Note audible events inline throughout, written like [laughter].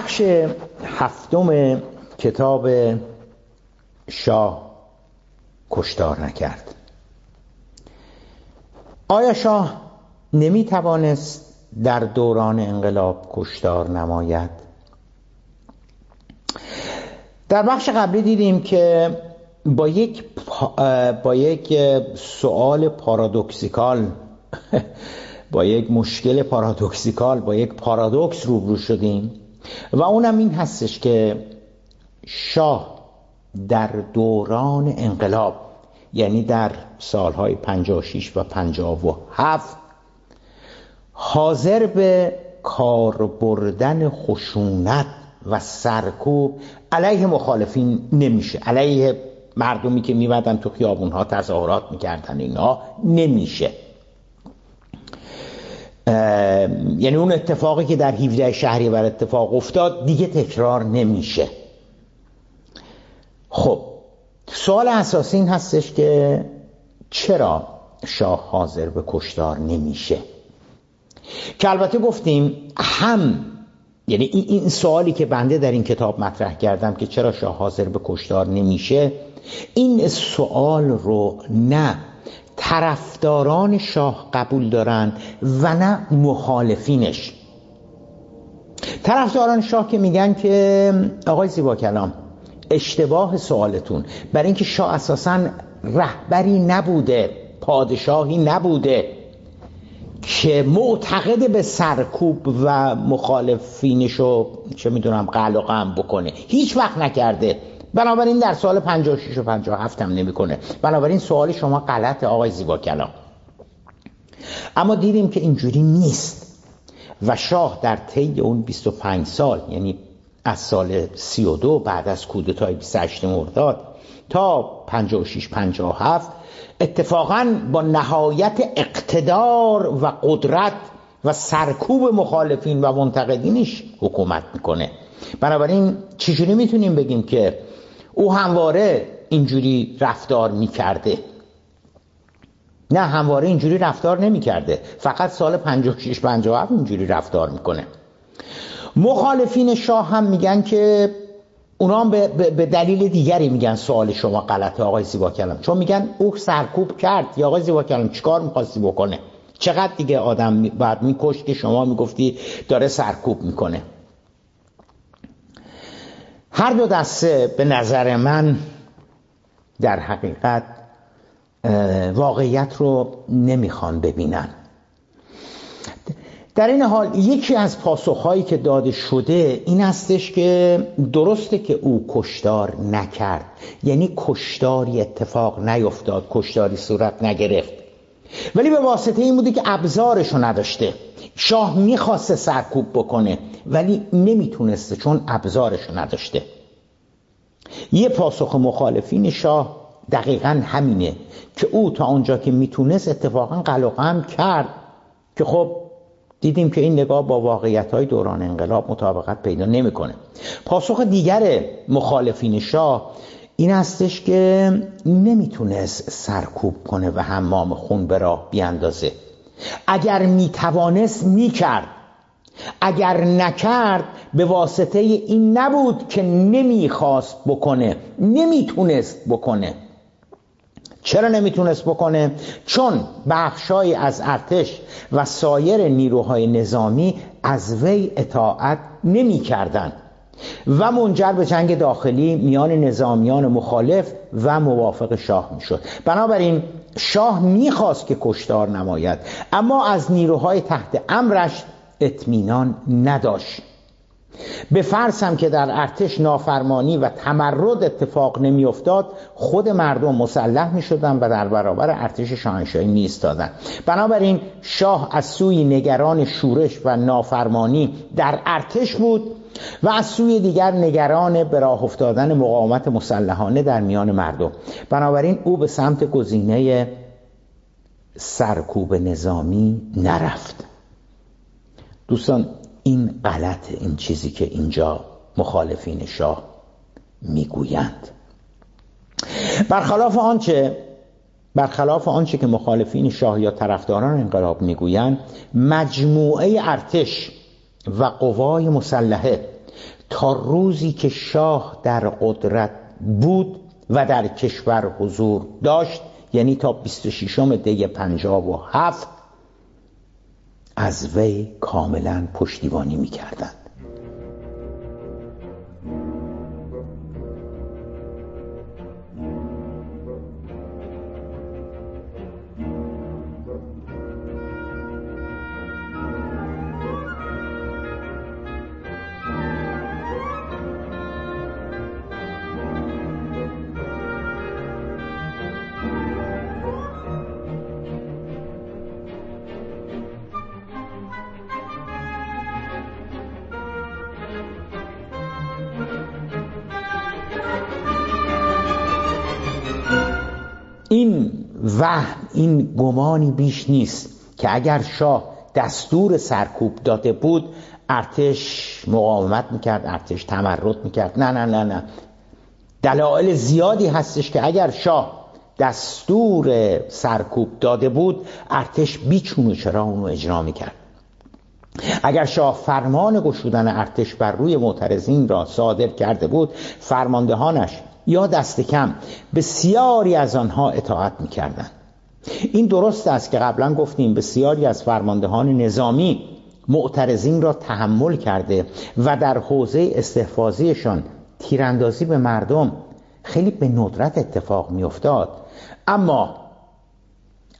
بخش هفتم کتاب شاه کشتار نکرد. آیا شاه نمی توانست در دوران انقلاب کشتار نماید؟ در بخش قبلی دیدیم که با یک با یک سوال پارادوکسیکال [laughs] با یک مشکل پارادوکسیکال با یک پارادوکس روبرو شدیم. و اونم این هستش که شاه در دوران انقلاب یعنی در سالهای 56 و 57 حاضر به کار بردن خشونت و سرکوب علیه مخالفین نمیشه. علیه مردمی که میبدن تو خیابونها تظاهرات می‌کردن اینا نمیشه. یعنی اون اتفاقی که در 17 شهری بر اتفاق افتاد دیگه تکرار نمیشه. خب سوال اساسی این هستش که چرا شاه حاضر به کشتار نمیشه؟ که البته گفتیم هم یعنی این سوالی که بنده در این کتاب مطرح کردم که چرا شاه حاضر به کشتار نمیشه این سوال رو نه طرفداران شاه قبول دارن و نه مخالفینش. طرفداران شاه که میگن که آقای زیبا کلام اشتباه سوالتون. برای اینکه شاه اساسا رهبری نبوده پادشاهی نبوده که معتقد به سرکوب و مخالفینشو چه می‌دونم قلق هم بکنه. هیچ وقت نکرده. بنابراین در سال 56 و 57 هم نمی‌کنه. بنابراین سوال شما غلط آقای زیبا کلام اما دیدیم که اینجوری نیست. و شاه در طی اون 25 سال یعنی از سال 32 بعد از کودتای 28 مرداد تا 56 57 اتفاقا با نهایت اقتدار و قدرت و سرکوب مخالفین و منتقدینش حکومت می‌کنه. بنابراین چجوری می‌تونیم بگیم که او همواره اینجوری رفتار می‌کرده. نه همواره اینجوری رفتار نمی‌کرده. فقط سال 56 57 اینجوری رفتار می‌کنه. مخالفین شاه هم میگن که اونا هم به دلیل دیگری میگن سوال شما غلطه آقای زیبا کلام. چون میگن او سرکوب کرد. یا آقای زیبا کلام چیکار می‌خواستی بکنه؟ چقدر دیگه آدم باید میکشت که شما می‌گفتی داره سرکوب می‌کنه؟ هر دو دسته به نظر من در حقیقت واقعیت رو نمی‌خوان ببینن. در این حال یکی از پاسخهایی که داده شده این هستش که درسته که او کشتار نکرد. یعنی کشتاری اتفاق نیفتاد کشتاری صورت نگرفت. ولی به واسطه این بوده که ابزارشو نداشته شاه می‌خواسته سرکوب بکنه ولی نمی‌تونسته چون ابزارشو نداشته یه پاسخ مخالفین شاه دقیقا همینه که او تا اونجا که می‌تونست اتفاقا قلقه هم کرد که خب دیدیم که این نگاه با واقعیت های دوران انقلاب مطابقت پیدا نمی‌کنه. پاسخ دیگر مخالفین شاه این هستش که نمی‌تونست سرکوب کنه و حمام خون به راه بیاندازه. اگر می‌توانست می‌کرد. اگر نکرد به واسطه این نبود که نمی‌خواست بکنه. نمی‌تونست بکنه. چرا نمی‌تونست بکنه؟ چون بخشای از ارتش و سایر نیروهای نظامی از وی اطاعت نمی‌کردند. و منجر به جنگ داخلی میان نظامیان مخالف و موافق شاه می‌شد. بنابراین شاه می‌خواست که کشتار نماید اما از نیروهای تحت امرش اطمینان نداشت. به فرض هم که در ارتش نافرمانی و تمرد اتفاق نمیافتاد خود مردم مسلح می شدن و در برابر ارتش شاهنشاهی می ایستادن بنابراین شاه از سوی نگران شورش و نافرمانی در ارتش بود و از سوی دیگر نگران به راه افتادن مقاومت مسلحانه در میان مردم. بنابراین او به سمت گزینه سرکوب نظامی نرفت. دوستان این غلط این چیزی که اینجا مخالفین شاه می‌گویند. برخلاف آنچه برخلاف آنچه که مخالفین شاه یا طرفداران انقلاب می‌گویند مجموعه ارتش و قوای مسلحه تا روزی که شاه در قدرت بود و در کشور حضور داشت یعنی تا 26 دی 57 از وی کاملا پشتیبانی می‌کردند. این گمانی بیش نیست که اگر شاه دستور سرکوب داده بود ارتش مقاومت می‌کرد ارتش تمرد می‌کرد. نه نه نه نه. دلایل زیادی هستش که اگر شاه دستور سرکوب داده بود ارتش بیچون و چرا اونو اجرا می‌کرد. اگر شاه فرمان گشودن ارتش بر روی معترضین را صادر کرده بود فرماندهانش یا دست کم بسیاری از آنها اطاعت می‌کردند. این درست است که قبلا گفتیم بسیاری از فرماندهان نظامی معترضین را تحمل کرده و در حوزه استحفاظیشان تیراندازی به مردم خیلی به ندرت اتفاق میافتاد. اما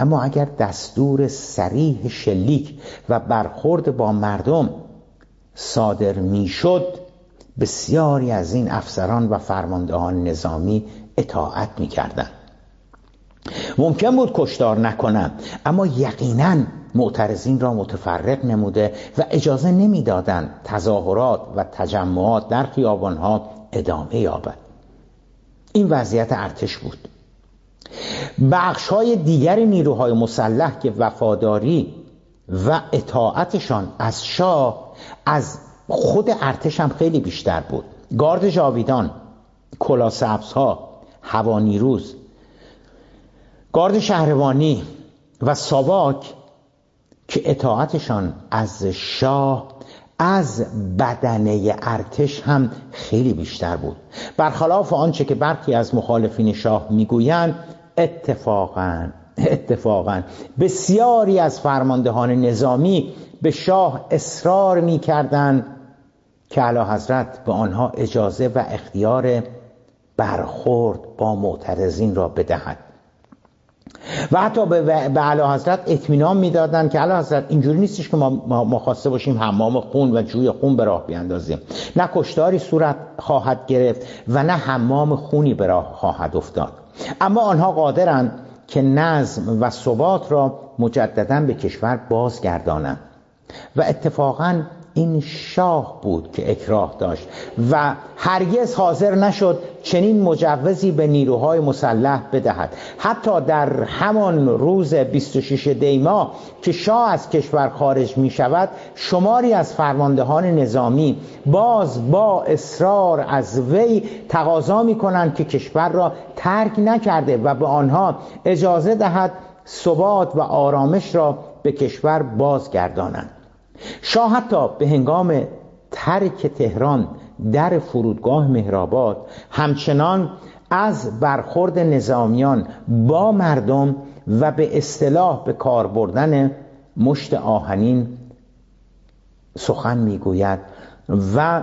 اما اگر دستور سریح شلیک و برخورد با مردم صادر می‌شد بسیاری از این افسران و فرماندهان نظامی اطاعت می‌کردند. ممکن بود کشتار نکنند اما یقینا معترضین را متفرق نموده و اجازه نمی‌دادند تظاهرات و تجمعات در خیابانها ادامه یابد. این وضعیت ارتش بود. بخش های دیگر نیروهای مسلح که وفاداری و اطاعتشان از شاه از خود ارتش هم خیلی بیشتر بود. گارد جاویدان کلا ها هوانیروز گارد شهروانی و ساواک که اطاعتشان از شاه از بدنه ارتش هم خیلی بیشتر بود. برخلاف آنچه که برخی از مخالفین شاه می‌گویند اتفاقا اتفاقا بسیاری از فرماندهان نظامی به شاه اصرار می‌کردند که علا حضرت به آنها اجازه و اختیار برخورد با معترضین را بدهد. و حتی به, به علا حضرت اطمینان می‌دادند که علا حضرت اینجوری نیستش که ما, ما خواسته باشیم حمام خون و جوی خون به راه بیاندازیم. نه کشتاری صورت خواهد گرفت و نه حمام خونی به راه خواهد افتاد. اما آنها قادرند که نظم و ثبات را مجددا به کشور بازگردانند. و اتفاقا این شاه بود که اکراه داشت و هرگز حاضر نشد چنین مجوزی به نیروهای مسلح بدهد. حتی در همان روز 26 دیما که شاه از کشور خارج می شود شماری از فرماندهان نظامی باز با اصرار از وی تقاضا می کنند که کشور را ترک نکرده و به آنها اجازه دهد ثبات و آرامش را به کشور بازگردانند. شاه حتی به هنگام ترک تهران در فرودگاه مهرآباد همچنان از برخورد نظامیان با مردم و به اصطلاح به کار بردن مشت آهنین سخن می‌گوید و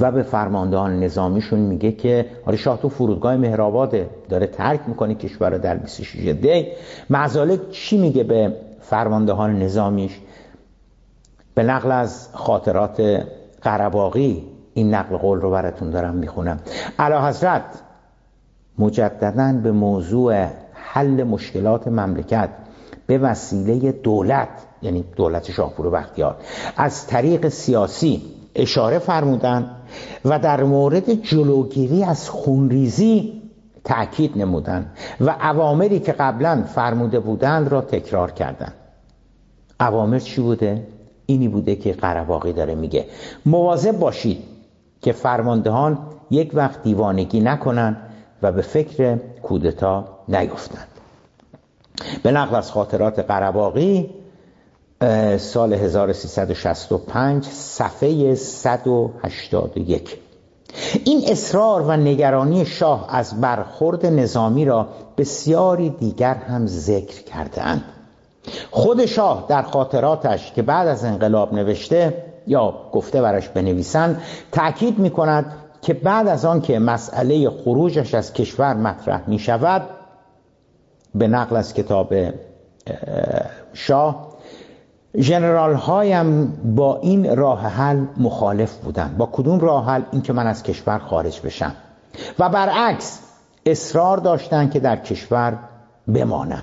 و به فرماندهان نظامیشون میگه که آره شاه تو فرودگاه مهرآباده داره ترک می‌کنه کشور در 26 دی. معزالک چی میگه به فرماندهان نظامیش؟ به نقل از خاطرات قرباقی این نقل قول رو براتون دارم می‌خونم علا حضرت مجددا به موضوع حل مشکلات مملکت به وسیله دولت یعنی دولت شاهپور و بختیار از طریق سیاسی اشاره فرمودند و در مورد جلوگیری از خونریزی تأکید نمودند و عوامری که قبلا فرموده بودند را تکرار کردند عوامر چی بوده؟ اینی بوده که قرباقی داره میگه. مواظب باشید که فرماندهان یک وقت دیوانگی نکنند و به فکر کودتا نیفتند. به نقل از خاطرات قرباقی سال 1365 صفحه 181 این اصرار و نگرانی شاه از برخورد نظامی را بسیاری دیگر هم ذکر کردند خود شاه در خاطراتش که بعد از انقلاب نوشته یا گفته برش بنویسند تأکید می کند که بعد از آن که مسئله خروجش از کشور مطرح می شود به نقل از کتاب شاه جنرال هایم با این راه حل مخالف بودند. با کدوم راه حل؟ اینکه من از کشور خارج بشم. و برعکس اصرار داشتند که در کشور بمانم.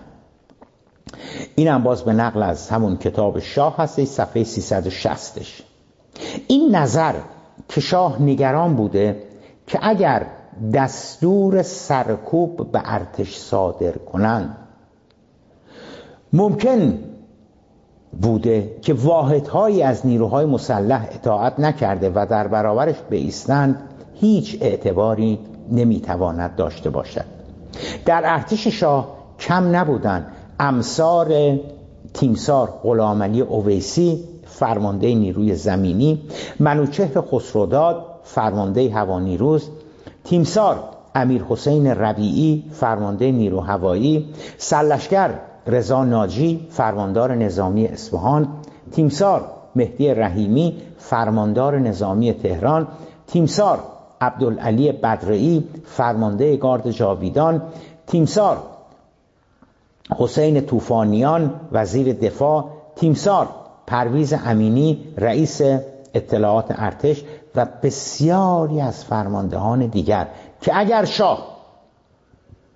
اینم باز به نقل از همون کتاب شاه هسته صفحه 360ش این نظر که شاه نگران بوده که اگر دستور سرکوب به ارتش صادر کنند ممکن بوده که واحدهایی از نیروهای مسلح اطاعت نکرده و در برابرش ایستند هیچ اعتباری نمی‌تواند داشته باشد. در ارتش شاه کم نبودند امثار تیمسار غلامعلی اویسی فرمانده نیروی زمینی منوچهر خسروداد فرمانده هوانیروز تیمسار امیر حسین ربیعی فرمانده نیرو هوایی سلشگر رضا ناجی فرماندار نظامی اصفهان تیمسار مهدی رحیمی فرماندار نظامی تهران تیمسار عبدالعلی بدرعی فرمانده گارد جاویدان تیمسار حسین توفانیان وزیر دفاع تیمسار پرویز امینی رئیس اطلاعات ارتش و بسیاری از فرماندهان دیگر که اگر شاه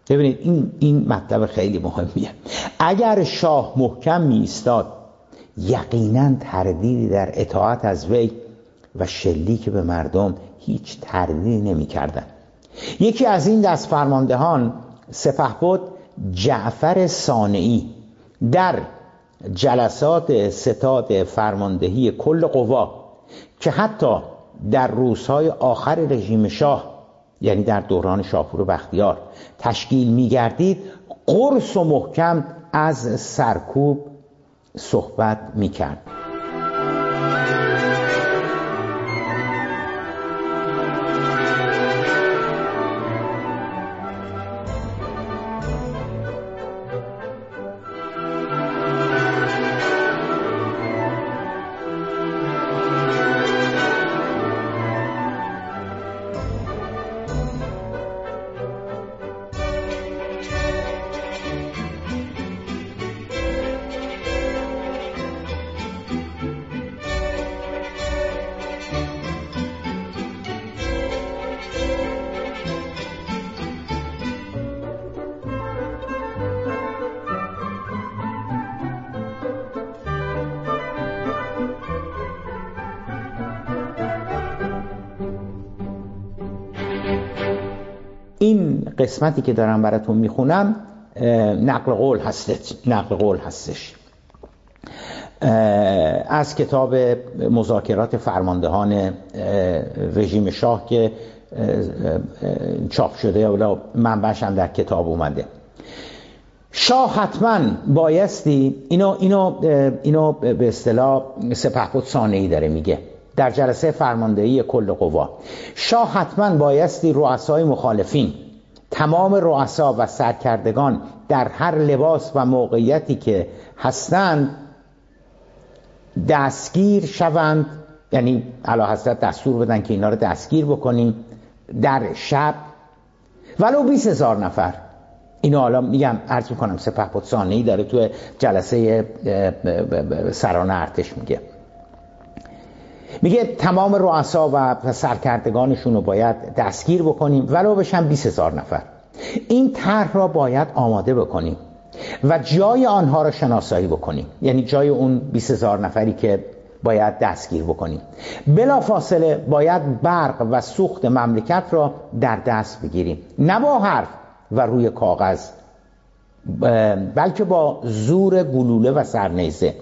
ببینید این, این مطلب خیلی مهمیه اگر شاه محکم می ایستاد یقینا تردیدی در اطاعت از وی و شلیک به مردم هیچ تردیدی نمی کردن. یکی از این دست فرماندهان بود جعفر سانعی در جلسات ستاد فرماندهی کل قوا که حتی در روزهای آخر رژیم شاه یعنی در دوران شاپور و بختیار تشکیل میگردید قرص و محکم از سرکوب صحبت می‌کرد. قسمتی که دارم براتون می‌خونم نقل قول هستش نقل قول هستش. از کتاب مذاکرات فرماندهان رژیم شاه که چاپ شده یا منبعش هم در کتاب اومده. شاه حتما بایستی اینو, اینو, اینو به اصطلاح سپهبد ثانه‌ای داره میگه در جلسه فرماندهی کل قوا. شاه حتما بایستی رؤسای مخالفین تمام رؤسا و سرکردگان در هر لباس و موقعیتی که هستند دستگیر شوند. یعنی علا حضرت دستور بدن که اینا رو دستگیر بکنیم در شب. ولو 20 هزار نفر. اینو حالا میگم عرض می‌کنم سپه ای داره تو جلسه سران ارتش میگه. میگه تمام رؤسا و سرکردگانشون رو باید دستگیر بکنیم ولو بشن 20 هزار نفر. این طرح را باید آماده بکنیم و جای آنها را شناسایی بکنیم. یعنی جای اون 20 هزار نفری که باید دستگیر بکنیم. بلا فاصله باید برق و سوخت مملکت را در دست بگیریم. نه با حرف و روی کاغذ بلکه با زور گلوله و سرنیزه.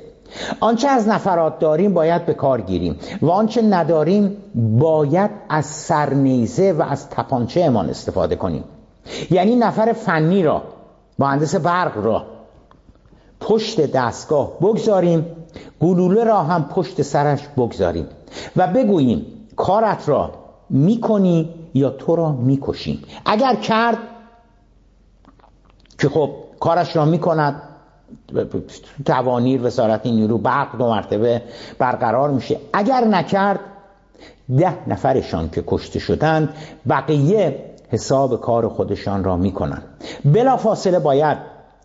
آنچه از نفرات داریم باید به کار گیریم و آنچه نداریم باید از سرنیزه و از تپانچه امان استفاده کنیم. یعنی نفر فنی را مهندس برق را پشت دستگاه بگذاریم گلوله را هم پشت سرش بگذاریم و بگوییم کارت را می‌کنی یا تو را می‌کشیم. اگر کرد که خب کارش را می‌کند توانیر وزارت نیرو برق دو مرتبه برقرار میشه. اگر نکرد ده نفرشان که کشته شدند بقیه حساب کار خودشان را می‌کنن بلا فاصله باید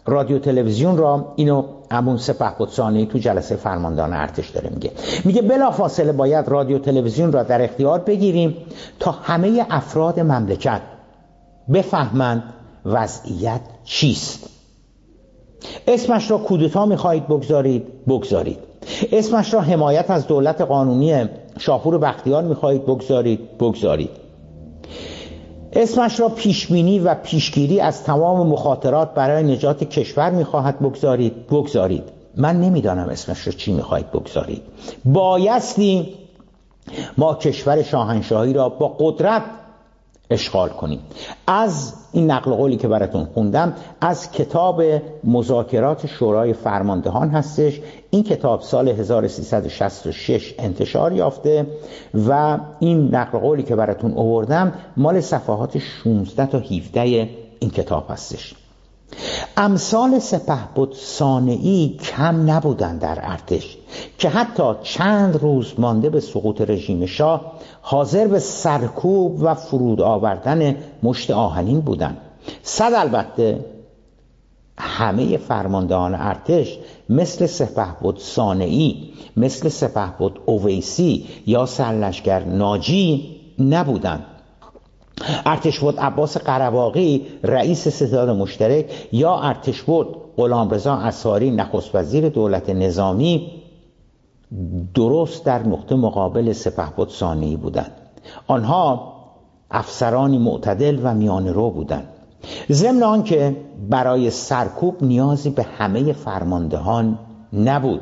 رادیو تلویزیون را اینو امون سپه ای تو جلسه فرماندان ارتش داره میگه. میگه بلا فاصله باید رادیو تلویزیون را در اختیار بگیریم تا همه افراد مملکت بفهمند وضعیت چیست. اسمش را کودتا می‌خواهید بگذارید؟ بگذارید. اسمش را حمایت از دولت قانونی شاپور بختیار می‌خواهید بگذارید؟ بگذارید. اسمش را پیشبینی و پیشگیری از تمام مخاطرات برای نجات کشور می‌خواهد بگذارید؟ بگذارید. من نمی‌دانم اسمش را چی می‌خواهید بگذارید. بایستی ما کشور شاهنشاهی را با قدرت اشغال کنیم. از این نقل قولی که براتون خوندم از کتاب مذاکرات شورای فرماندهان هستش. این کتاب سال 1366 انتشار یافته و این نقل قولی که براتون آوردم مال صفحات 16 تا 17 این کتاب هستش. امثال سپه بود سانعی کم نبودند در ارتش که حتی چند روز مانده به سقوط رژیم شاه حاضر به سرکوب و فرود آوردن مشت آهنین بودند. صد البته همه فرماندهان ارتش مثل سپه بود سانعی مثل سپه بود اویسی یا سرلشگر ناجی نبودند. ارتشبود عباس قرواقی رئیس ستاد مشترک یا ارتشبود غلامرضا انصاری نخست وزیر دولت نظامی درست در نقطه مقابل سپهبد ثانی بودند. آنها افسرانی معتدل و میان رو بودند. ضمن آنکه برای سرکوب نیازی به همه فرماندهان نبود.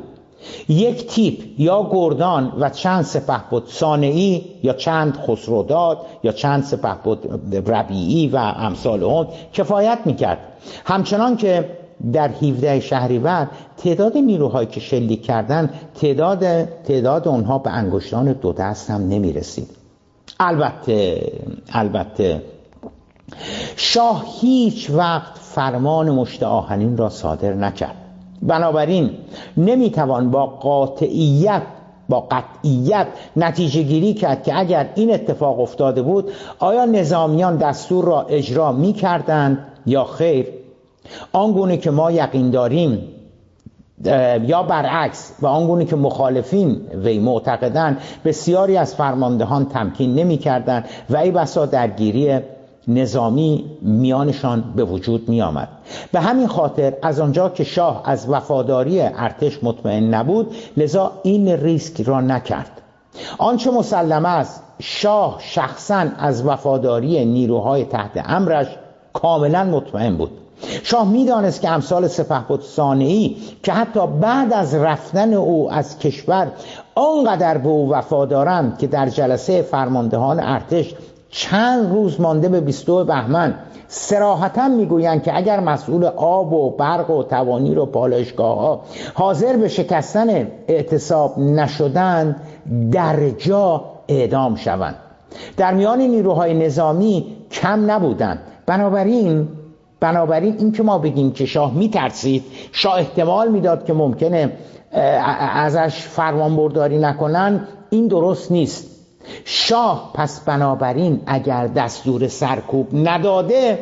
یک تیپ یا گردان و چند سپهبد سانعی یا چند خسروداد یا چند سپهبد ربیعی و امثال اون کفایت می‌کرد. همچنان که در 17 شهریور تعداد نیروهایی که شلیک کردن تعداد تعداد اونها به انگشتان دو دست هم نمی‌رسید. البته البته شاه هیچ وقت فرمان مشت آهنین را صادر نکرد. بنابراین نمی‌توان با قاطعیت با قطعیت نتیجه گیری کرد که اگر این اتفاق افتاده بود آیا نظامیان دستور را اجرا می کردند یا خیر؟ آنگونه که ما یقین داریم یا برعکس و آنگونه که مخالفین وی معتقدند بسیاری از فرماندهان تمکین نمی کردن و ای بسا درگیری نظامی میانشان به وجود می آمد به همین خاطر از آنجا که شاه از وفاداری ارتش مطمئن نبود لذا این ریسک را نکرد. آنچه مسلم است شاه شخصا از وفاداری نیروهای تحت امرش کاملا مطمئن بود. شاه می‌دانست که امثال سپهبد ثانعی که حتی بعد از رفتن او از کشور آنقدر به او وفادارند که در جلسه فرماندهان ارتش چند روز مانده به 22 بهمن سراحتا می‌گویند که اگر مسئول آب و برق و توانیر و پالایشگاه ها حاضر به شکستن اعتصاب نشدن در جا اعدام شوند. در میان نیروهای نظامی کم نبودند. بنابراین بنابراین این که ما بگیم که شاه میترسید شاه احتمال می‌داد که ممکنه ازش فرمان برداری نکنن این درست نیست. شاه پس بنابراین اگر دستور سرکوب نداده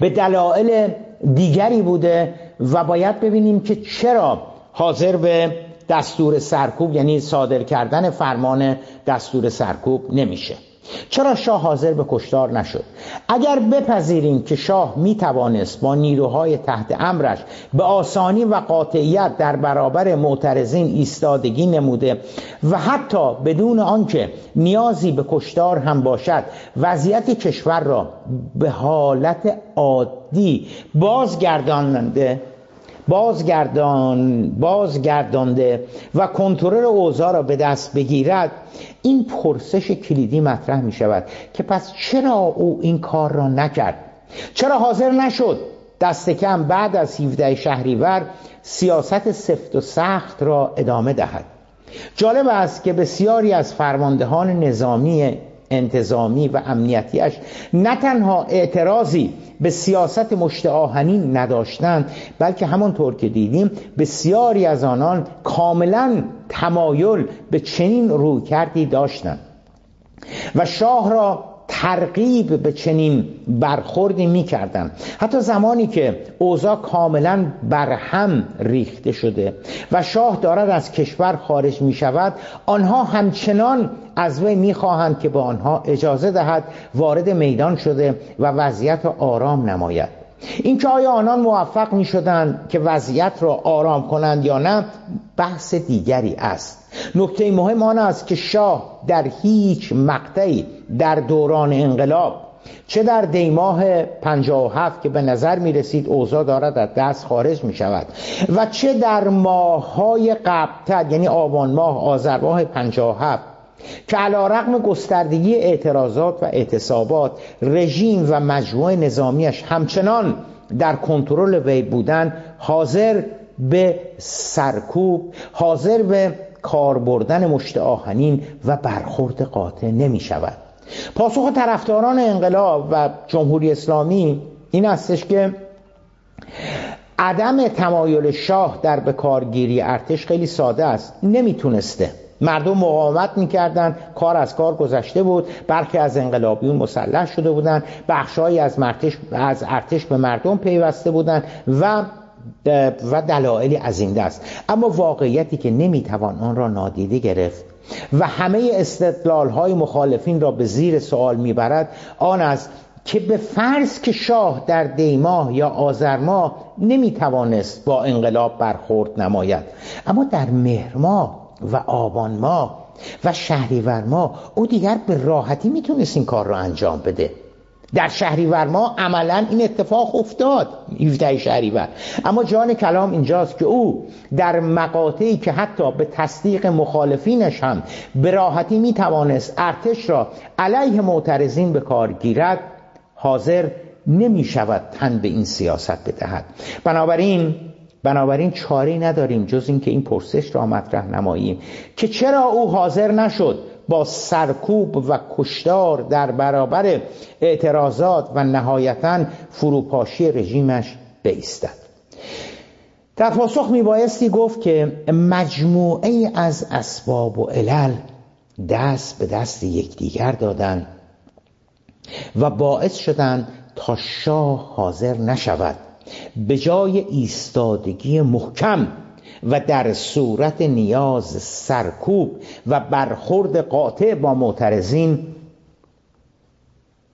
به دلایل دیگری بوده و باید ببینیم که چرا حاضر به دستور سرکوب یعنی صادر کردن فرمان دستور سرکوب نمیشه. چرا شاه حاضر به کشتار نشد؟ اگر بپذیریم که شاه می توانست با نیروهای تحت امرش به آسانی و قاطعیت در برابر معترضین ایستادگی نموده و حتی بدون آنکه نیازی به کشتار هم باشد وضعیت کشور را به حالت عادی بازگرداننده بازگردان بازگردانده و کنترل اوضاع را به دست بگیرد این پرسش کلیدی مطرح می شود که پس چرا او این کار را نکرد؟ چرا حاضر نشد؟ دست کم بعد از 17 شهریور سیاست سفت و سخت را ادامه دهد. جالب است که بسیاری از فرماندهان نظامی انتظامی و امنیتیش نه تنها اعتراضی به سیاست مشت آهنین نداشتند بلکه همانطور که دیدیم بسیاری از آنان کاملا تمایل به چنین روی کردی داشتند. و شاه را ترغیب به چنین برخوردی می‌کردن حتی زمانی که اوضاع کاملا برهم ریخته شده و شاه دارد از کشور خارج می شود آنها همچنان از وی می‌خواهند که به آنها اجازه دهد وارد میدان شده و وضعیت آرام نماید. اینکه آیا آنان موفق می شدند که وضعیت را آرام کنند یا نه بحث دیگری است. نکته مهم آن است که شاه در هیچ مقطعی در دوران انقلاب. چه در دیماه 57 که به نظر می رسید اوضاع دارد از دست خارج می شود و چه در ماه های قبلتر یعنی آبان ماه آذر ماه 57 که علا رقم گستردگی اعتراضات و اعتصابات رژیم و مجموعه نظامیش همچنان در کنترل وی بودن حاضر به سرکوب حاضر به کار بردن مشت آهنین و برخورد قاطع نمی شود پاسخ طرفداران انقلاب و جمهوری اسلامی این استش که عدم تمایل شاه در بکارگیری ارتش خیلی ساده است نمی‌تونسته. مردم مقاومت می‌کردن کار از کار گذشته بود برخی از انقلابیون مسلح شده بودند بخشهایی از, از ارتش به مردم پیوسته بودند و و دلایلی از این دست. اما واقعیتی که نمی‌توان آن را نادیده گرفت و همه استدلال های مخالفین را به زیر سوال می‌برد آن است که به فرض که شاه در دیماه یا آذر نمی‌توانست با انقلاب برخورد نماید. اما در مهر و آبان ماه و شهریور ماه او دیگر به راحتی می‌تونست این کار را انجام بده. در شهریور ما عملا این اتفاق افتاد 17 شهریور. اما جان کلام اینجاست که او در مقاطعی که حتی به تصدیق مخالفینش هم به راحتی می‌توانست ارتش را علیه معترضین به کار گیرد حاضر نمی شود تن به این سیاست بدهد. بنابراین بنابراین چاره نداریم جز اینکه این پرسش را مطرح نماییم که چرا او حاضر نشد با سرکوب و کشتار در برابر اعتراضات و نهایتا فروپاشی رژیمش بیستد. در پاسخ میبایستی گفت که مجموعه از اسباب و علل دست به دست یکدیگر دادند و باعث شدند تا شاه حاضر نشود به جای ایستادگی محکم و در صورت نیاز سرکوب و برخورد قاطع با معترضین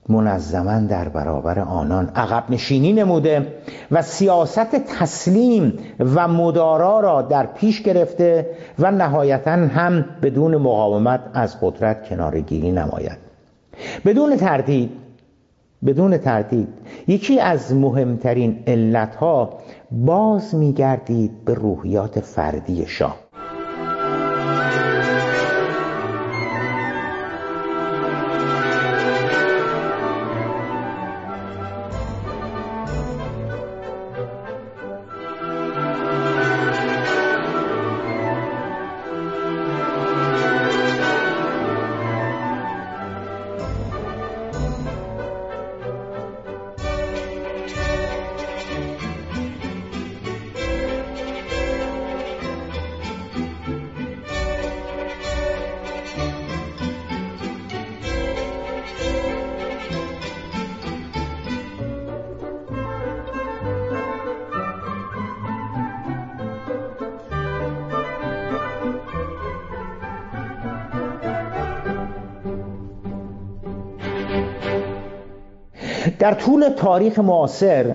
منظما در برابر آنان عقب نشینی نموده و سیاست تسلیم و مدارا را در پیش گرفته و نهایتا هم بدون مقاومت از قدرت کنارگیری نماید. بدون تردید بدون تردید یکی از مهمترین علتها باز میگردید به روحیات فردی شاه. طول تاریخ معاصر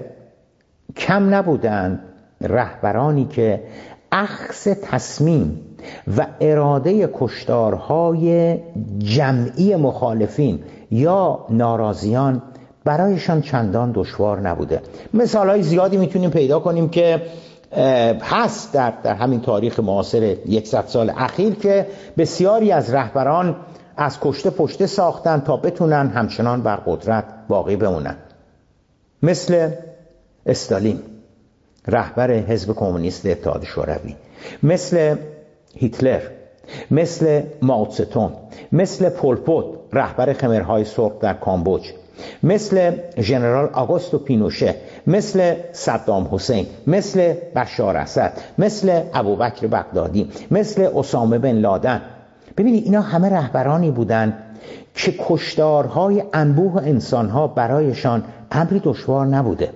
کم نبودند رهبرانی که اخص تصمیم و اراده کشتارهای جمعی مخالفین یا ناراضیان برایشان چندان دشوار نبوده. مثال های زیادی می‌تونیم پیدا کنیم که هست در, در همین تاریخ معاصر یکصد سال اخیر که بسیاری از رهبران از کشته پشته ساختن تا بتونن همچنان بر قدرت باقی بمونن. مثل استالین رهبر حزب کمونیست اتحاد شوروی مثل هیتلر مثل ماوتستون مثل پولپوت رهبر خمرهای سرخ در کامبوج مثل ژنرال آگوستو پینوشه مثل صدام حسین مثل بشار اسد مثل ابوبکر بغدادی مثل اسامه بن لادن. ببینید اینا همه رهبرانی بودند که کشدارهای انبوه انسانها برایشان امری دشوار نبوده.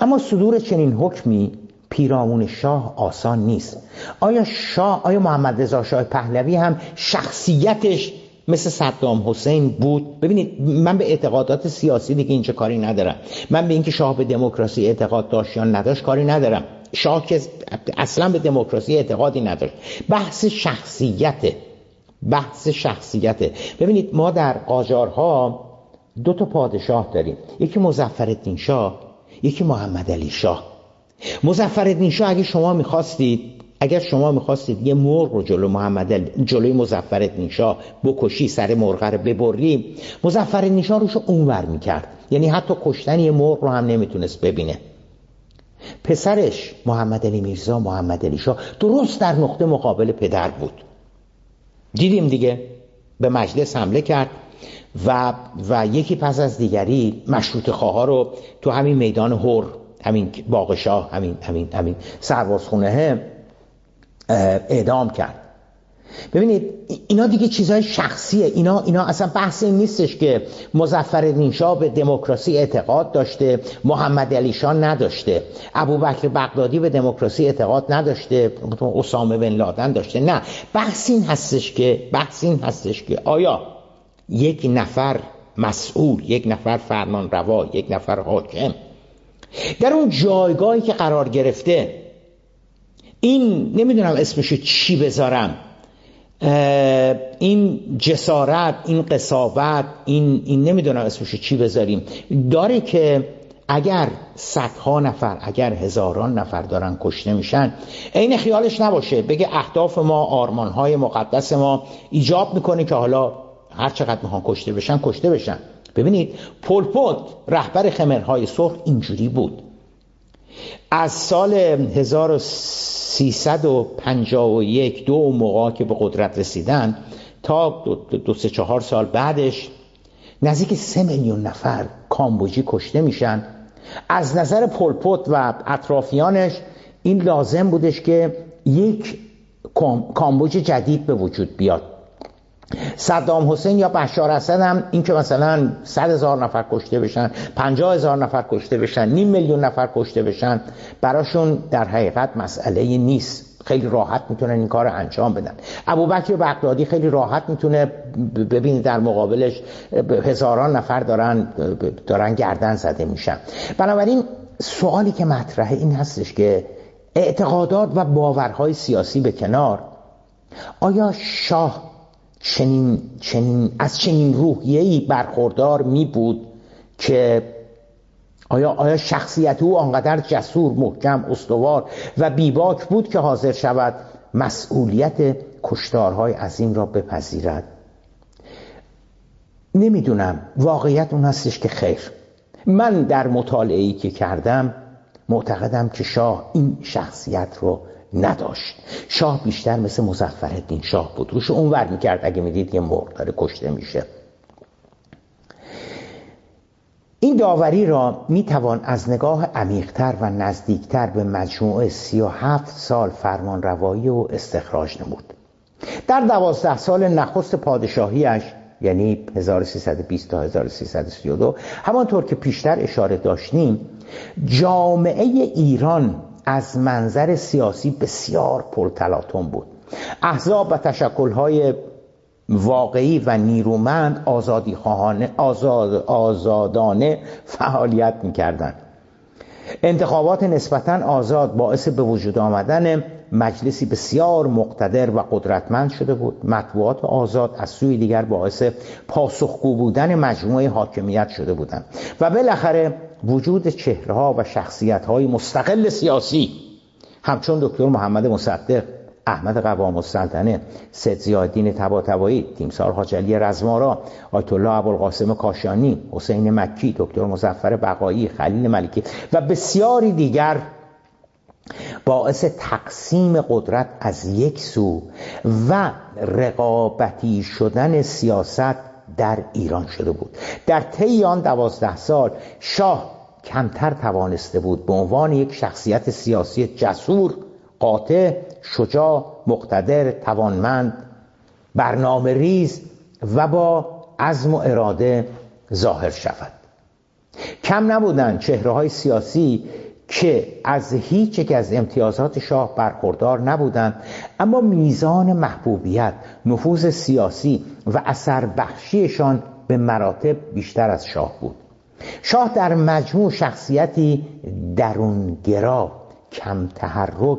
اما صدور چنین حکمی پیرامون شاه آسان نیست. آیا شاه آیا محمد رضا شاه پهلوی هم شخصیتش مثل صدام حسین بود؟ ببینید من به اعتقادات سیاسی دیگه اینجا کاری ندارم. من به اینکه شاه به دموکراسی اعتقاد داشت یا نداشت کاری ندارم. شاه که اصلا به دموکراسی اعتقادی نداشت. بحث شخصیته. بحث شخصیته. ببینید ما در قاجارها دو تا پادشاه داریم. یکی مظفرالدین شاه یکی محمد علی شاه. مظفرالدین شاه اگه شما می‌خواستید اگر شما می‌خواستید یه مرغ رو جلو محمد جلوی مظفرالدین شاه بکشی سر مرغ رو ببری مظفرالدین شاه روشو اونور می‌کرد. یعنی حتی کشتن یه مرغ رو هم نمی‌تونست ببینه. پسرش محمد علی میرزا محمد علی شاه درست در نقطه مقابل پدر بود. دیدیم دیگه به مجلس حمله کرد. و و یکی پس از دیگری مشروط خواه رو تو همین میدان هور همین باغشاه همین همین همین سربازخونه اعدام کرد. ببینید اینا دیگه چیزهای شخصیه. اینا اینا اصلا بحث این نیستش که مظفر شاه به دموکراسی اعتقاد داشته محمد علی شاه نداشته ابوبکر بغدادی به دموکراسی اعتقاد نداشته اسامه بن لادن داشته. نه بحث این هستش که بحث این هستش که آیا یک نفر مسئول یک نفر فرمان روا یک نفر حاکم. در اون جایگاهی که قرار گرفته این نمی‌دونم اسمشو چی بذارم. این جسارت این قصاوت این, این نمی‌دونم اسمشو چی بذاریم. داره که اگر صدها نفر اگر هزاران نفر دارن کشته میشن عین خیالش نباشه. بگه اهداف ما آرمانهای مقدس ما ایجاب می‌کنه که حالا هر چقدر می‌خوان کشته بشن کشته بشن. ببینید پولپوت رهبر خمرهای سرخ اینجوری بود. از سال 1351 دو موقع که به قدرت رسیدن تا دو, دو سه چهار سال بعدش نزدیک سه میلیون نفر کامبوجی کشته میشن. از نظر پولپوت و اطرافیانش این لازم بودش که یک کامبوج جدید به وجود بیاد. صدام حسین یا بشار اسد هم این که مثلا صد هزار نفر کشته بشن پنجاه هزار نفر کشته بشن نیم میلیون نفر کشته بشن براشون در حقیقت مسئله نیست. خیلی راحت می‌تونن این کار انجام بدن. ابوبکر بغدادی خیلی راحت می‌تونه ببینید در مقابلش هزاران نفر دارن دارن گردن زده میشن. بنابراین سوالی که مطرحه این هستش که اعتقادات و باورهای سیاسی به کنار آیا شاه چنین, چنین از چنین روحیه‌ای برخوردار می بود که آیا, آیا شخصیت او آنقدر جسور محکم استوار و بیباک بود که حاضر شود مسئولیت کشتارهای عظیم را بپذیرد؟ نمی‌دونم. واقعیت اون هستش که خیر. من در مطالعه‌ای که کردم معتقدم که شاه این شخصیت رو نداشت. شاه بیشتر مثل مزفر شاه بود. روش اونور می‌کرد. اگه می‌دید یه مرغ داره کشته میشه. این داوری را می‌توان از نگاه عمیقتر و نزدیکتر به مجموعه سی و هفت سال فرمان روایی و استخراج نمود. در دوازده سال نخست پادشاهیش یعنی 1320 تا 1332 همانطور که پیشتر اشاره داشتیم جامعه ایران از منظر سیاسی بسیار پرتلاطم بود. احزاب و تشکلهای واقعی و نیرومند آزادی خواهانه آزاد آزادانه فعالیت می‌کردند. انتخابات نسبتا آزاد باعث به وجود آمدن مجلسی بسیار مقتدر و قدرتمند شده بود. مطبوعات آزاد از سوی دیگر باعث پاسخگو بودن مجموعه حاکمیت شده بودند. و بالاخره وجود چهرهها و شخصیت های مستقل سیاسی همچون دکتر محمد مصدق احمد قوام السلطنه سید زیادین تباتبایی تیمسار حاج علی رزمارا آیت الله ابوالقاسم کاشانی حسین مکی دکتر مظفر بقایی خلیل ملکی و بسیاری دیگر باعث تقسیم قدرت از یک سو و رقابتی شدن سیاست در ایران شده بود. در طی آن دوازده سال شاه کمتر توانسته بود به عنوان یک شخصیت سیاسی جسور قاطع شجاع مقتدر توانمند برنامه ریز و با عزم و اراده ظاهر شود. کم نبودند چهره های سیاسی که از هیچ یک از امتیازات شاه برخوردار نبودند اما میزان محبوبیت نفوذ سیاسی و اثر بخشیشان به مراتب بیشتر از شاه بود. شاه در مجموع شخصیتی درونگرا کم تحرک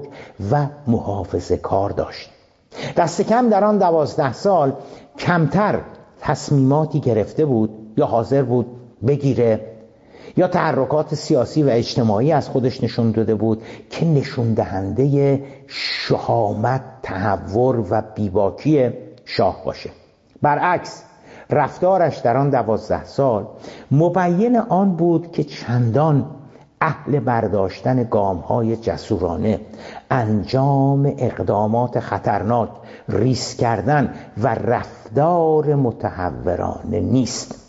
و محافظ کار داشت. دست کم در آن دوازده سال کمتر تصمیماتی گرفته بود یا حاضر بود بگیره یا تحرکات سیاسی و اجتماعی از خودش نشون داده بود که نشون دهنده شهامت تحور و بیباکی شاه باشه. برعکس رفتارش در آن دوازده سال مبین آن بود که چندان اهل برداشتن گام های جسورانه انجام اقدامات خطرناک ریس کردن و رفتار متحورانه نیست.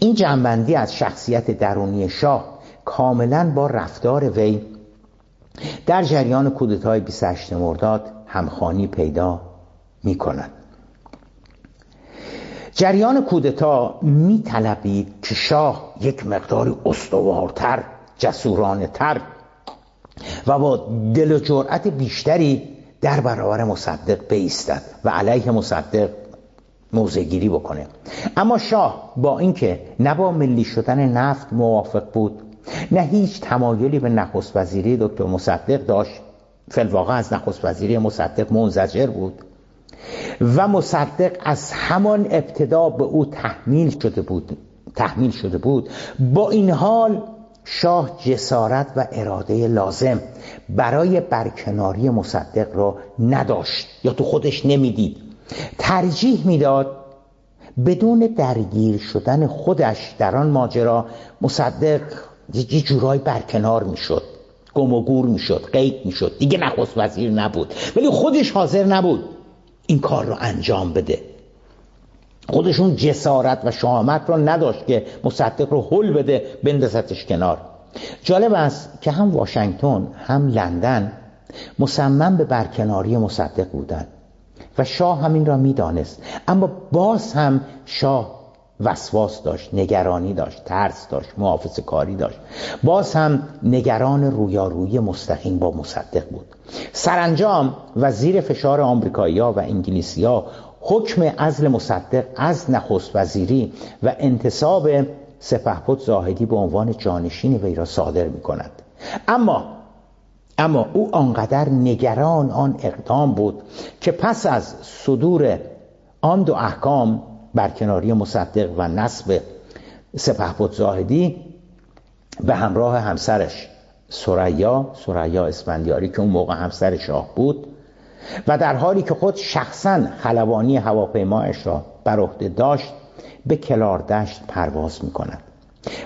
این جنبندی از شخصیت درونی شاه کاملا با رفتار وی در جریان کودتای 28 مرداد همخانی پیدا می کند جریان کودتا می طلبید که شاه یک مقداری استوارتر جسورانه تر و با دل و جرأت بیشتری در برابر مصدق بیستد و علیه مصدق موزگیری بکنه. اما شاه با اینکه نه با ملی شدن نفت موافق بود نه هیچ تمایلی به نخست وزیری دکتر مصدق داشت. فلواقع از نخست وزیری مصدق منزجر بود. و مصدق از همان ابتدا به او تحمیل شده بود تحمیل شده بود. با این حال شاه جسارت و اراده لازم برای برکناری مصدق را نداشت. یا تو خودش نمی‌دید. ترجیح می‌داد بدون درگیر شدن خودش در آن ماجرا مصدق یه جورای برکنار می‌شد. گم و گور می‌شد قید می‌شد. دیگه نخست وزیر نبود. ولی خودش حاضر نبود این کار رو انجام بده. خودشون جسارت و شهامت رو نداشت که مصدق رو حل بده بندازتش کنار. جالب است که هم واشنگتن هم لندن مصمم به برکناری مصدق بودند. و شاه همین را می‌دانست. اما باز هم شاه وسواس داشت نگرانی داشت ترس داشت محافظ کاری داشت. باز هم نگران رویارویی مستقیم با مصدق بود. سرانجام و زیر فشار آمریکایی و انگلیسی ها حکم ازل مصدق از نخست وزیری و انتصاب سپهبد زاهدی به عنوان جانشین وی را صادر می کند اما اما او آنقدر نگران آن اقدام بود که پس از صدور آن دو احکام برکناری مصدق و نصب سپهبد زاهدی به همراه همسرش سریا سریا اسفندیاری که اون موقع همسر شاه بود و در حالی که خود شخصا خلبانی هواپیمایش را بر عهده داشت به کلاردشت پرواز می کند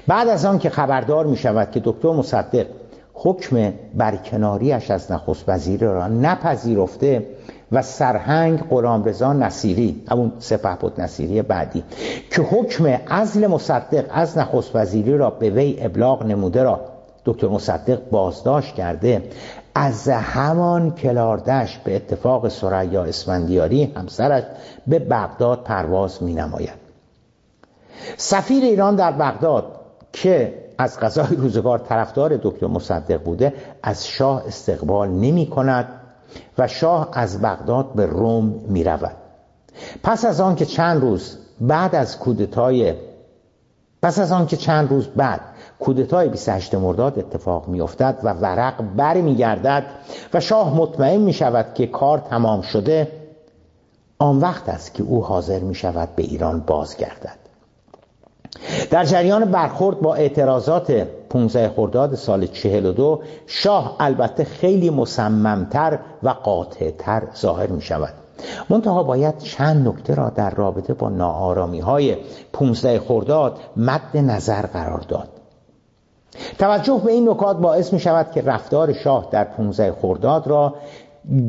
بعد از آن که خبردار می شود که دکتر مصدق حکم برکناریش از نخست وزیر را نپذیرفته و سرهنگ قرامرضا نصیری همون سپهبد نصیری بعدی که حکم عزل مصدق از نخست وزیری را به وی ابلاغ نموده را دکتر مصدق بازداشت کرده از همان کلاردش به اتفاق سریا اسفندیاری همسرش به بغداد پرواز می نماید سفیر ایران در بغداد که از غذای روزگار طرفدار دکتر مصدق بوده از شاه استقبال نمی کند و شاه از بغداد به روم می رود. پس از آن که چند روز بعد از کودتای پس از آن که چند روز بعد کودتای 28 مرداد اتفاق می افتد و ورق بر می گردد و شاه مطمئن می شود که کار تمام شده آن وقت است که او حاضر می شود به ایران بازگردد. در جریان برخورد با اعتراضات 15 خرداد سال 42 شاه البته خیلی مصممتر و قاطعتر ظاهر می شود منتها باید چند نکته را در رابطه با ناآرامی های 15 خرداد مد نظر قرار داد. توجه به این نکات باعث می شود که رفتار شاه در 15 خرداد را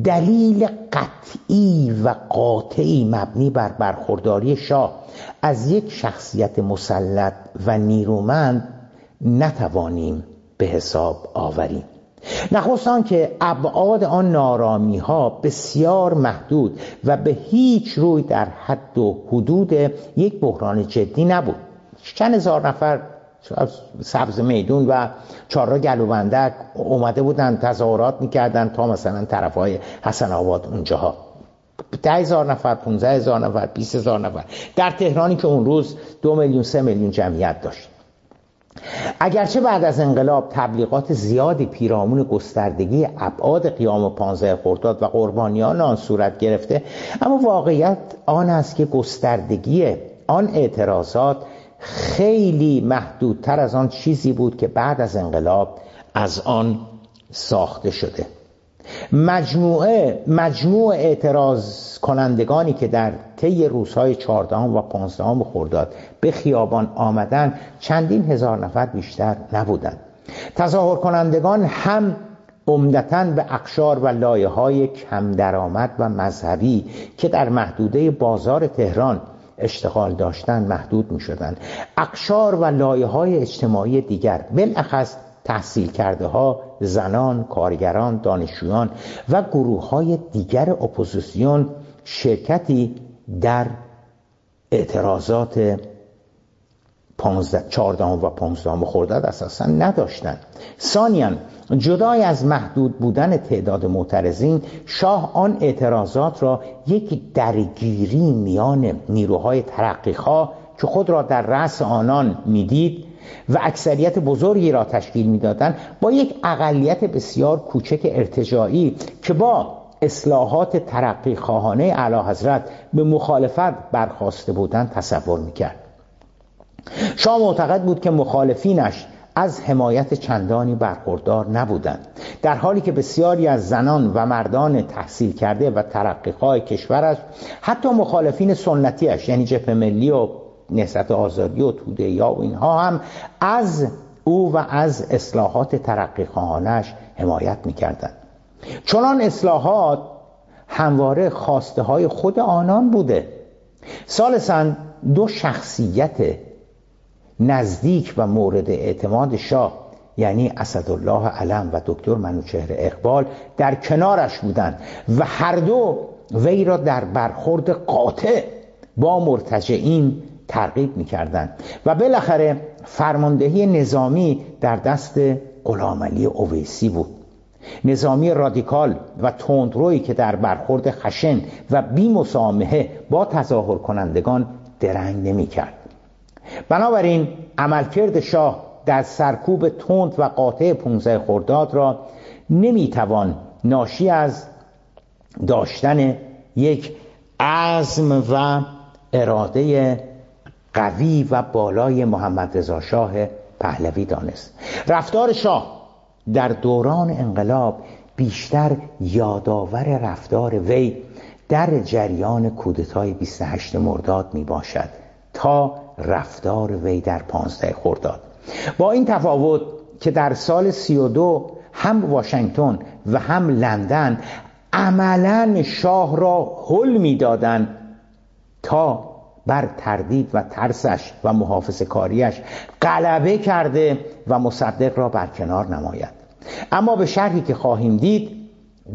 دلیل قطعی و قاطعی مبنی بر برخورداری شاه از یک شخصیت مسلط و نیرومند نتوانیم به حساب آوریم. نخست که ابعاد آن نارامی ها بسیار محدود و به هیچ روی در حد و حدود یک بحران جدی نبود. چند هزار نفر سبز میدون و چهارراه گلوبندک اومده بودن تظاهرات می‌کردن تا مثلا طرف های حسن آباد اونجاها. ده هزار نفر 15 هزار نفر 20 هزار نفر. در تهرانی که اون روز دو میلیون سه میلیون جمعیت داشت. اگرچه بعد از انقلاب تبلیغات زیادی پیرامون گستردگی ابعاد قیام 15 خرداد و قربانیان آن صورت گرفته اما واقعیت آن است که گستردگی آن اعتراضات خیلی محدودتر از آن چیزی بود که بعد از انقلاب از آن ساخته شده. مجموعه مجموع اعتراض کنندگانی که در طی روزهای 14 و 15 خرداد به خیابان آمدن چندین هزار نفر بیشتر نبودند. تظاهر کنندگان هم عمدتا به اقشار و لایه های کم درآمد و مذهبی که در محدوده بازار تهران اشتغال داشتن محدود می شدن اقشار و لایه های اجتماعی دیگر بالاخص تحصیل کرده ها زنان، کارگران، دانشجویان و گروه های دیگر اپوزیسیون شرکتی در اعتراضات 14 و 15 خرداد اساسا نداشتند ثانیا جدای از محدود بودن تعداد معترضین شاه آن اعتراضات را یک درگیری میان نیروهای ترقیخواه که خود را در رأس آنان می‌دید و اکثریت بزرگی را تشکیل می‌دادند با یک اقلیت بسیار کوچک ارتجاعی که با اصلاحات ترقی خواهانه اعلی حضرت به مخالفت برخواسته بودند تصور می‌کرد. شاه معتقد بود که مخالفینش از حمایت چندانی برخوردار نبودند. در حالی که بسیاری از زنان و مردان تحصیل کرده و ترقیقای کشورش حتی مخالفین سنتیش یعنی جبهه ملی و نهضت آزادی و توده یا و اینها هم از او و از اصلاحات ترقی خواهانش حمایت می‌کردند. چنان اصلاحات همواره خواسته های خود آنان بوده. سالسا دو شخصیت نزدیک و مورد اعتماد شاه یعنی اسدالله علم و دکتر منوچهر اقبال در کنارش بودند و هر دو وی را در برخورد قاطع با مرتجعین ترغیب می‌کردند و بالاخره فرماندهی نظامی در دست غلامعلی اویسی بود. نظامی رادیکال و تندرویی که در برخورد خشن و بی مسامحه با تظاهر کنندگان درنگ نمی کرد بنابراین عملکرد شاه در سرکوب تند و قاطع 15 خرداد را نمی‌توان ناشی از داشتن یک عزم و اراده قوی و بالای محمد رضا شاه پهلوی دانست. رفتار شاه در دوران انقلاب بیشتر یادآور رفتار وی در جریان کودتای 28 مرداد می باشد تا رفتار وی در 15 خرداد. با این تفاوت که در سال 32 هم واشنگتن و هم لندن عملا شاه را حل می‌دادند تا بر تردید و ترسش و محافظ کاریش غلبه کرده و مصدق را برکنار نماید. اما به شرحی که خواهیم دید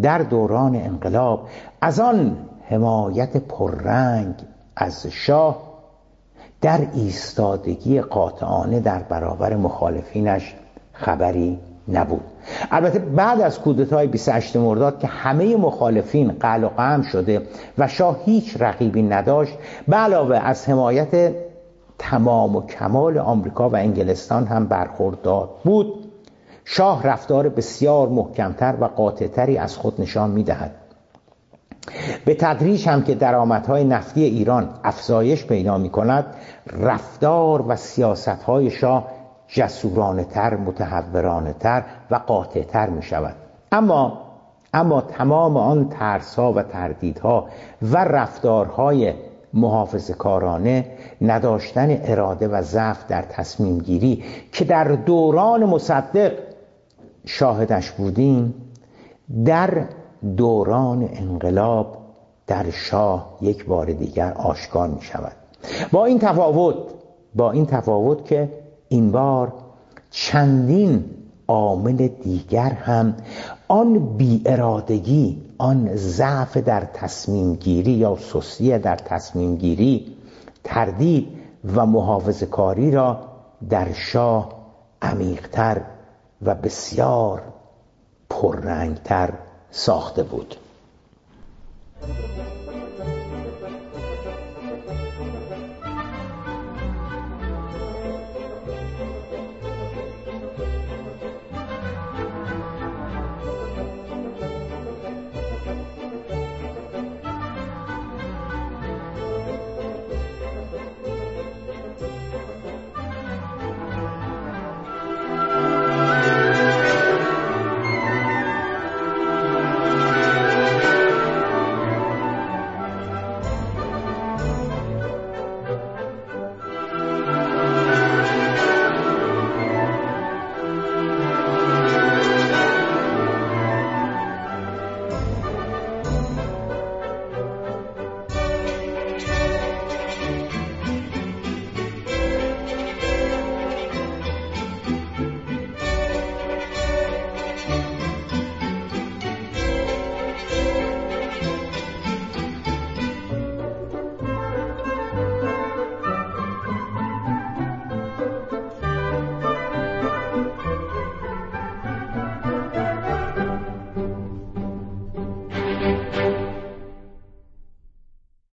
در دوران انقلاب از آن حمایت پررنگ از شاه در ایستادگی قاطعانه در برابر مخالفینش خبری نبود. البته بعد از کودتای 28 مرداد که همه مخالفین قل و قم شده و شاه هیچ رقیبی نداشت به علاوه از حمایت تمام و کمال آمریکا و انگلستان هم برخوردار بود. شاه رفتار بسیار محکمتر و قاطعتری از خود نشان می‌دهد. به تدریج هم که درآمدهای نفتی ایران افزایش پیدا می کند رفتار و سیاست های شاه جسورانه تر متحورانه تر و قاطع تر می شود اما اما تمام آن ترسها و تردیدها و رفتارهای محافظ کارانه نداشتن اراده و ضعف در تصمیم گیری که در دوران مصدق شاهدش بودیم در دوران انقلاب در شاه یک بار دیگر آشکار می شود با این تفاوت با این تفاوت که این بار چندین عامل دیگر هم آن بی ارادگی آن ضعف در تصمیم گیری یا سستی در تصمیم گیری تردید و محافظ کاری را در شاه عمیقتر و بسیار پررنگتر ساخته بود.